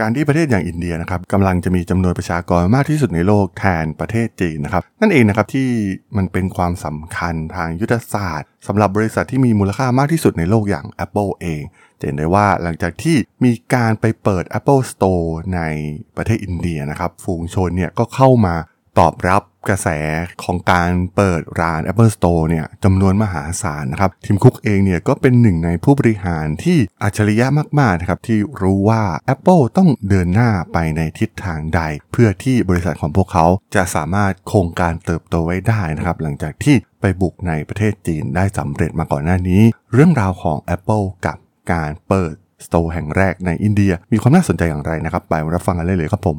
การที่ประเทศอย่างอินเดียนะครับกำลังจะมีจำนวนประชากรมากที่สุดในโลกแทนประเทศจีนนะครับ นั่นเองนะครับที่มันเป็นความสำคัญทางยุทธศาสตร์สำหรับบริษัทที่มีมูลค่ามากที่สุดในโลกอย่าง Apple เองจะเห็นได้ว่าหลังจากที่มีการไปเปิด Apple Store ในประเทศอินเดียนะครับฝูงชนเนี่ยก็เข้ามา ตอบรับกระแสของการเปิดร้าน Apple Store เนี่ยจำนวนมหาศาลนะครับทีมคุกเองเนี่ยก็เป็นหนึ่งในผู้บริหารที่อัจฉริยะมากๆนะครับที่รู้ว่า Apple ต้องเดินหน้าไปในทิศทางใด เพื่อที่บริษัทของพวกเขาจะสามารถคงการเติบโตไว้ได้นะครับหลังจากที่ไปบุกในประเทศจีนได้สำเร็จมาก่อนหน้านี้ เรื่องราวของ Apple กับการเปิดสโตร์แห่งแรกในอินเดีย มีความน่าสนใจอย่างไรนะครับ ไปรับฟังกันเลยเลยครับผม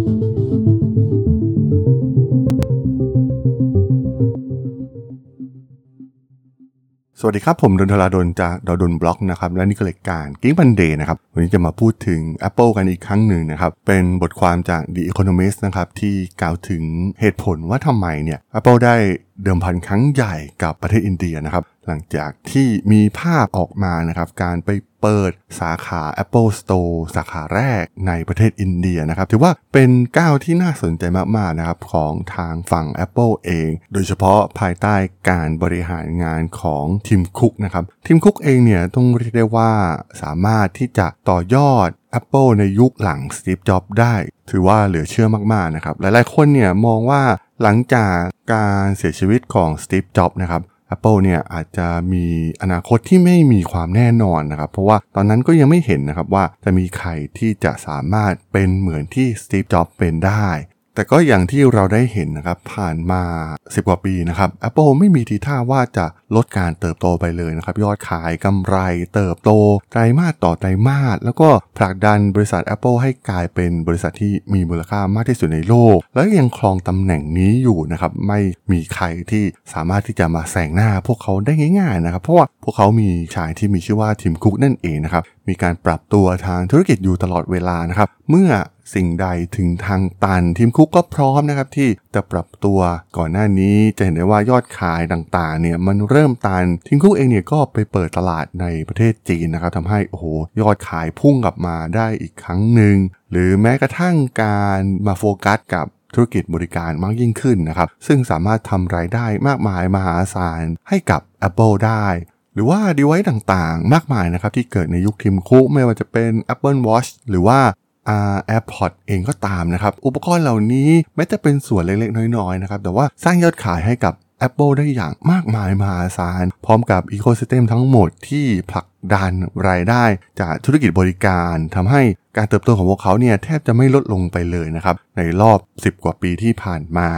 สวัสดีครับ ผมดลธราดลจากด.ดล็อกนะครับและนี่ก็รายการ Geek Monday นะครับวันนี้จะมาพูดถึง Apple กันอีกครั้งหนึ่งนะครับ เป็นบทความจาก The Economist นะครับที่กล่าวถึงเหตุผลว่าทำไมเนี่ย Apple ได้ เดิมพันครั้งใหญ่กับประเทศอินเดียนะครับ หลังจากที่มีภาพออกมานะครับ การไปเปิดสาขา Apple Store สาขาแรกในประเทศอินเดียนะครับ ถือว่าเป็นก้าวที่น่าสนใจมาก ๆ นะครับ ของทางฝั่ง Apple เอง โดยเฉพาะภายใต้การบริหารงานของทีมคุกนะครับทีมคุกเองเนี่ยต้องเรียกได้ว่าสามารถที่จะต่อยอด Apple ในยุคหลังสตีฟจ็อบได้ ถือว่าเหลือเชื่อมากๆนะครับ หลายๆคนเนี่ยมองว่าหลังจากการเสียชีวิตของสตีฟจ็อบนะครับ Apple เนี่ยอาจจะมีอนาคตที่ไม่มีความแน่นอนนะครับ เพราะว่าตอนนั้นก็ยังไม่เห็นนะครับว่าจะมีใครที่จะสามารถเป็นเหมือนที่สตีฟจ็อบเป็นได้ แต่ก็อย่างที่เราได้เห็นนะครับผ่านมา 10 กว่าปีนะครับ Apple ไม่มีทีท่าว่าจะลดการเติบโตไปเลยนะครับ ยอดขายกำไรเติบโตไตรมาสต่อไตรมาสแล้วก็ผลักดันบริษัท Apple ให้กลายเป็นบริษัทที่มีมูลค่ามากที่สุดในโลก แล้วยังครองตำแหน่งนี้อยู่นะครับไม่มีใครที่สามารถที่จะมาแซงหน้าพวกเขาได้ง่าย ๆนะครับ เพราะว่าพวกเขามีชายที่มีชื่อว่าทีมคุกนั่นเองนะครับมีการปรับตัวทางธุรกิจอยู่ตลอดเวลานะครับเมื่อ สิ่งใดถึงทางตัน ทีมคุกก็พร้อมนะครับที่จะปรับตัวก่อนหน้านี้จะเห็นได้ว่ายอดขายต่างๆเนี่ยมันเริ่มตัน ทีมคุกเองเนี่ยก็ไปเปิดตลาดในประเทศจีนนะครับทำให้โอ้โหยอดขายพุ่งกลับมาได้อีกครั้งหนึ่งหรือแม้กระทั่งการมาโฟกัสกับธุรกิจบริการมากยิ่งขึ้นนะครับ ซึ่งสามารถทำรายได้มากมายมหาศาลให้กับ Apple ได้ หรือว่า device ต่างๆ มากมายนะครับที่เกิดในยุคทิมคุกไม่ว่าจะเป็น Apple Watch หรือว่า AirPods เองก็ตามนะครับ อุปกรณ์เหล่านี้แม้จะเป็นส่วนเล็กๆ น้อยๆนะครับแต่ว่าสร้างยอดขายให้กับ Apple ได้อย่างมากมายมหาศาล พร้อมกับอีโค y ิสเต็มทั้งหมดที่ผลักดันรายได้จากธุรกิจบริการทำให้การเติบโตของพวกเขาเนี่ยแทบจะไม่ลดลงไปเลยนะครับ ในรอบ 10 กว่าปีที่ผ่านมา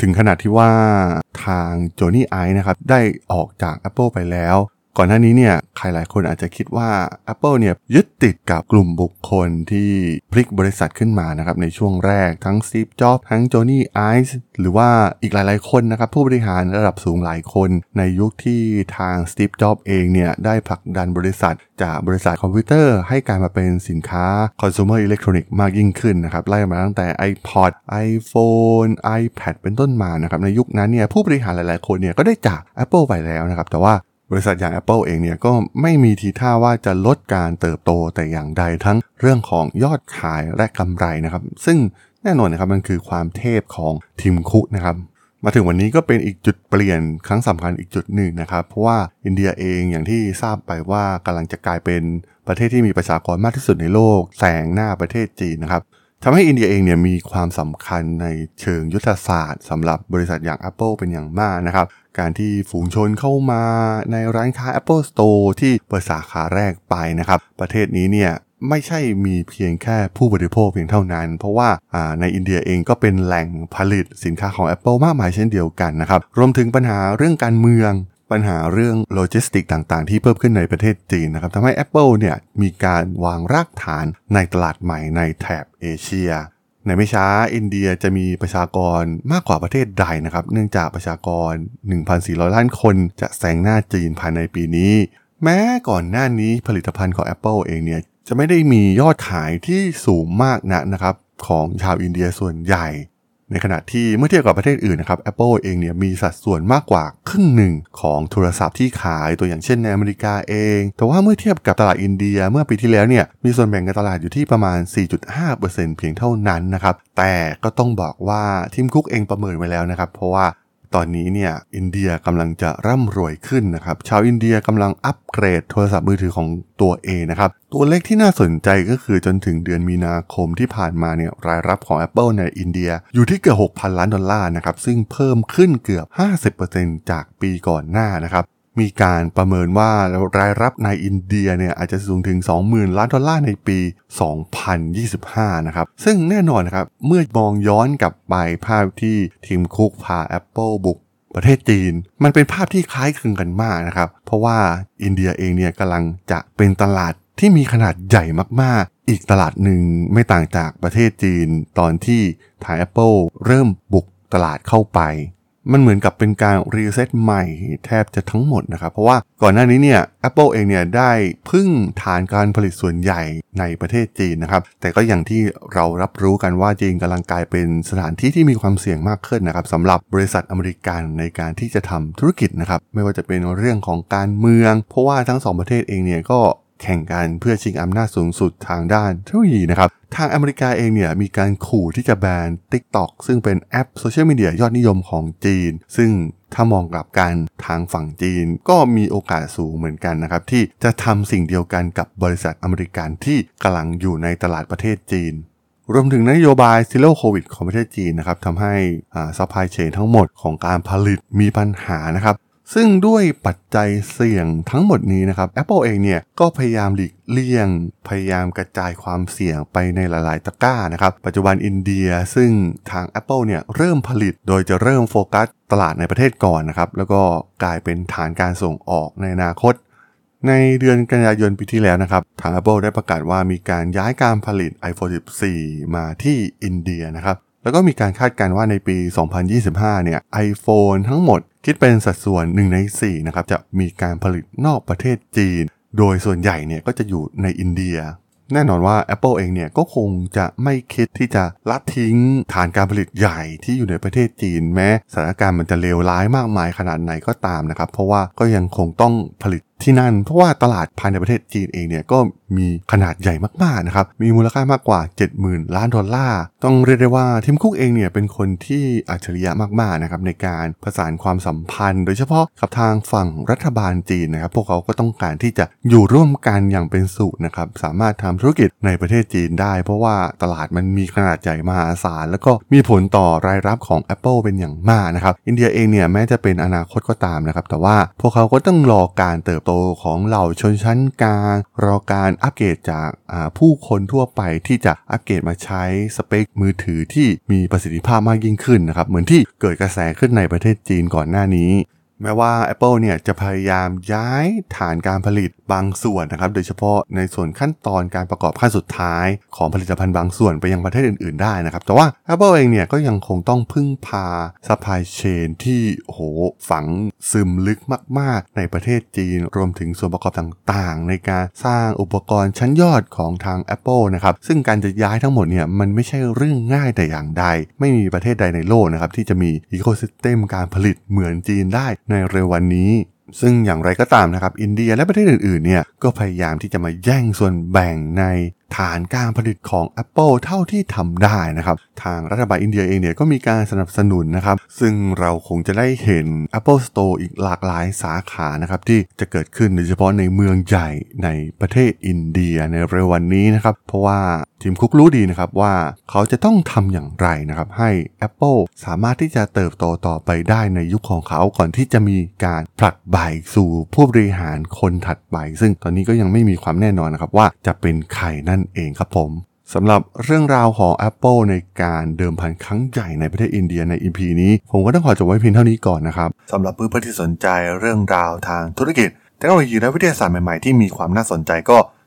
ถึงขนาดที่ว่าทางโจนี่ไอนะครับได้ออกจาก Apple ไปแล้ว ก่อนหน้านี้เนี่ยใครหลายคนอาจจะคิดว่า Apple เนี่ยยึดติดกับกลุ่มบุคคลที่พลิกบริษัทขึ้นมานะครับในช่วงแรกทั้งซีฟจ็อบทั้งโจนี่ไอซ์หรือว่าอีกหลายๆคนนะครับผู้บริหารระดับสูงหลายคนในยุคที่ทางสตีฟจ็อบเองเนี่ยได้ผลักดันบริษัท จากบริษัทคอมพิวเตอร์ให้กลายมาเป็นสินค้า consumer electronic มากยิ่งขึ้นนะครับไล่มาตั้งแต่ iPod iPhone iPad เป็นต้นมานะครับในยุคนั้นเนี่ยผู้บริหารหลายๆคนเนี่ยก็ได้จาก Apple ไปแล้วนะครับแต่ว่า บริษัทอย่าง Apple เองเนี่ยก็ไม่มีทีท่าว่าจะลดการเติบโตแต่อย่างใดทั้งเรื่องของยอดขายและกำไรนะครับ ซึ่งแน่นอนนะครับมันคือความเทพของทีมคุนะครับมาถึงวันนี้ก็เป็นอีกจุดเปลี่ยนครั้งสำคัญอีกจุดหนึ่งนะครับ เพราะว่าอินเดียเองอย่างที่ทราบไปว่ากำลังจะกลายเป็นประเทศที่มีประชากรมากที่สุดในโลกแซงหน้าประเทศจีนนะครับ ทำให้อินเดียเองเนี่ยมีความสำคัญในเชิงยุทธศาสตร์สำหรับบริษัทอย่าง Apple เป็นอย่างมากนะครับ การที่ฝูงชนเข้ามาในร้านค้า Apple Store ที่เปิดสาขาแรกไปนะครับ ประเทศนี้เนี่ยไม่ใช่มีเพียงแค่ผู้บริโภคเพียงเท่านั้น เพราะว่าในอินเดียเองก็เป็นแหล่งผลิตสินค้าของ Apple มากมายเช่นเดียวกันนะครับ รวมถึงปัญหาเรื่องการเมือง ปัญหาเรื่องโลจิสติกส์ต่างๆ ที่เพิ่มขึ้นในประเทศจีนนะครับทำให้ Apple เนี่ยมีการวางรากฐานในตลาดใหม่ในแถบเอเชีย ในไม่ช้าอินเดียจะมีประชากรมากกว่าประเทศใดนะครับ เนื่องจากประชากร 1,400 ล้านคนจะแซงหน้าจีนภายในปีนี้ แม้ก่อนหน้านี้ผลิตภัณฑ์ของ Apple เองเนี่ยจะไม่ได้มียอดขายที่สูงมากนะนะครับของชาวอินเดียส่วนใหญ่ ในขณะที่เมื่อเทียบกับประเทศอื่นนะครับ Apple เองเนี่ยมีสัดส่วนมากกว่าครึ่งหนึ่งของโทรศัพท์ที่ขายตัวอย่างเช่นในอเมริกาเอง แต่ว่าเมื่อเทียบกับตลาดอินเดียเมื่อปีที่แล้วเนี่ยมีส่วนแบ่งการตลาดอยู่ที่ประมาณ 4.5%เพียงเท่านั้นนะครับแต่ก็ต้องบอกว่าทิมคุกเองประเมินไว้แล้วนะครับ เพราะว่า ตอนนี้เนี่ยอินเดียกำลังจะร่ำรวยขึ้นนะครับ ชาวอินเดียกำลังอัปเกรดโทรศัพท์มือถือของตัวเองนะครับ ตัวเลขที่น่าสนใจก็คือจนถึงเดือนมีนาคมที่ผ่านมาเนี่ยรายรับของ Apple ในอินเดียอยู่ที่เกือบ 6,000 ล้านดอลลาร์นะครับ ซึ่งเพิ่มขึ้นเกือบ 50%จากปีก่อนหน้านะครับ มีการประเมินว่ารายรับในอินเดียเนี่ยอาจจะสูงถึง 20,000 ล้านดอลลาร์ในปี 2025 นะครับ ซึ่งแน่นอนนะครับ เมื่อมองย้อนกลับไปภาพที่ทีมคุกพา Apple บุกประเทศจีน มันเป็นภาพที่คล้ายคลึงกันมากนะครับ เพราะว่าอินเดียเองเนี่ยกำลังจะเป็นตลาดที่มีขนาดใหญ่มากๆ อีกตลาดหนึ่งไม่ต่างจากประเทศจีน ตอนที่ทาง Apple เริ่มบุกตลาดเข้าไป มันเหมือนกับเป็นการรีเซ็ตใหม่แทบจะทั้งหมดนะครับ เพราะว่าก่อนหน้านี้เนี่ย Apple เองเนี่ยได้พึ่งฐานการผลิตส่วนใหญ่ในประเทศจีนนะครับ แต่ก็อย่างที่เรารับรู้กันว่าจีนกำลังกลายเป็นสถานที่ที่มีความเสี่ยงมากขึ้นนะครับสำหรับบริษัทอเมริกันในการที่จะทำธุรกิจนะครับ ไม่ว่าจะเป็นเรื่องของการเมือง เพราะว่าทั้งสองประเทศเองเนี่ยก็ แข่งกันเพื่อชิงอำนาจสูงสุดทางด้านเทคโนโลยีนะครับ ทางอเมริกาเองเนี่ยมีการขู่ที่จะแบน TikTok ซึ่งเป็นแอปโซเชียลมีเดียยอดนิยมของจีน ซึ่งถ้ามองกลับกันทางฝั่งจีนก็มีโอกาสสูงเหมือนกันนะครับ ที่จะทำสิ่งเดียวกันกับบริษัทอเมริกันที่กำลังอยู่ในตลาดประเทศจีนรวมถึงนโยบาย Zero COVID ของประเทศจีนนะครับทำให้ supply chain ทั้งหมดของการผลิตมีปัญหานะครับ ซึ่งด้วยปัจจัยเสี่ยงทั้งหมดนี้นะครับ Apple เองเนี่ยก็พยายามหลีกเลี่ยง พยายามกระจายความเสี่ยงไปในหลาย ๆ ตะกร้านะครับ ปัจจุบันอินเดียซึ่งทาง Apple เนี่ยเริ่มผลิตโดยจะเริ่มโฟกัสตลาดในประเทศก่อนนะครับ แล้วก็กลายเป็นฐานการส่งออกในอนาคต ในเดือนกันยายนปีที่แล้วนะครับ ทาง Apple ได้ประกาศว่ามีการย้ายการผลิต iPhone 14 มาที่อินเดียนะครับ แล้วก็มีการคาดการณ์ว่าในปี 2025 เนี่ย iPhone ทั้งหมดคิดเป็นสัดส่วน 1 ใน 4 นะครับ จะมีการผลิตนอกประเทศจีน โดยส่วนใหญ่เนี่ยก็จะอยู่ในอินเดีย แน่นอนว่า Apple เองเนี่ยก็คงจะไม่คิดที่จะละทิ้งฐานการผลิตใหญ่ที่อยู่ในประเทศจีน แม้สถานการณ์มันจะเลวร้ายมากมายขนาดไหนก็ตามนะครับ เพราะว่าก็ยังคงต้องผลิต ที่นั่น เพราะว่าตลาดภายในประเทศจีนเองเนี่ยก็มีขนาดใหญ่มากๆนะครับ มีมูลค่ามากกว่า 70,000 ล้านดอลลาร์ ต้องเรียกได้ว่าทิมคุกเองเนี่ยเป็นคนที่อัจฉริยะมากๆนะครับในการประสานความสัมพันธ์ โดยเฉพาะกับทางฝั่งรัฐบาลจีนนะครับ พวกเขาก็ต้องการที่จะอยู่ร่วมกันอย่างเป็นสุขนะครับ สามารถทำธุรกิจในประเทศจีนได้ เพราะว่าตลาดมันมีขนาดใหญ่มหาศาลแล้วก็มีผลต่อรายรับของ Apple เป็นอย่างมากนะครับ อินเดียเองเนี่ยแม้จะเป็นอนาคตก็ตามนะครับ แต่ว่าพวกเขาก็ต้องรอการเติบโตของเหล่าชนชั้นกลางรอการอัปเกรดจากผู้คนทั่วไปที่จะอัปเกรดมาใช้สเปคมือถือที่มีประสิทธิภาพมากยิ่งขึ้นนะครับเหมือนที่เกิดกระแสขึ้นในประเทศจีนก่อนหน้านี้ แม้ว่า Apple เนี่ยจะพยายามย้ายฐานการผลิตบางส่วนนะครับ โดยเฉพาะในส่วนขั้นตอนการประกอบขั้นสุดท้ายของผลิตภัณฑ์บางส่วนไปยังประเทศอื่น ๆ ได้นะครับ แต่ว่า Apple เองเนี่ยก็ยังคงต้องพึ่งพา supply chain ที่โหฝังซึมลึกมาก ๆ ในประเทศจีน รวมถึงส่วนประกอบต่าง ๆ ในการสร้างอุปกรณ์ชั้นยอดของทาง Apple นะครับ ซึ่งการจะย้ายทั้งหมดเนี่ยมันไม่ใช่เรื่องง่ายแต่อย่างใด ไม่มีประเทศใดในโลกนะครับที่จะมีอีโคซิสเต็มการผลิตเหมือนจีนได้ในเร็ววันนี้ ซึ่งอย่างไรก็ตามนะครับ อินเดียและประเทศอื่นๆเนี่ยก็พยายามที่จะมาแย่งส่วนแบ่งในฐานการผลิตของ Apple เท่าที่ทำได้นะครับ ทางรัฐบาลอินเดียเองเนี่ยก็มีการสนับสนุนนะครับ ซึ่งเราคงจะได้เห็น Apple Store อีกหลากหลายสาขานะครับ ที่จะเกิดขึ้นโดยเฉพาะในเมืองใหญ่ในประเทศอินเดียในเร็ววันนี้นะครับ เพราะว่าทีมคุกรู้ดีนะครับว่าเขาจะต้องทำอย่างไรนะครับให้ Apple สามารถที่จะเติบโตต่อไปได้ในยุคของเขาก่อนที่จะมีการผลักใบสู่ผู้บริหารคนถัดไป ซึ่งตอนนี้ก็ยังไม่มีความแน่นอนนะครับว่าจะเป็นใครนั่นเองครับผมสำหรับเรื่องราวของ Apple ในการเดิมพันครั้งใหญ่ในประเทศอินเดียใน EP นี้ ผมก็ต้องขอจบไว้เพียงเท่านี้ก่อนนะครับสำหรับเพื่อนๆที่สนใจเรื่องราวทางธุรกิจเทคโนโลยีและวิทยาศาสตร์ใหม่ๆที่มีความน่าสนใจก็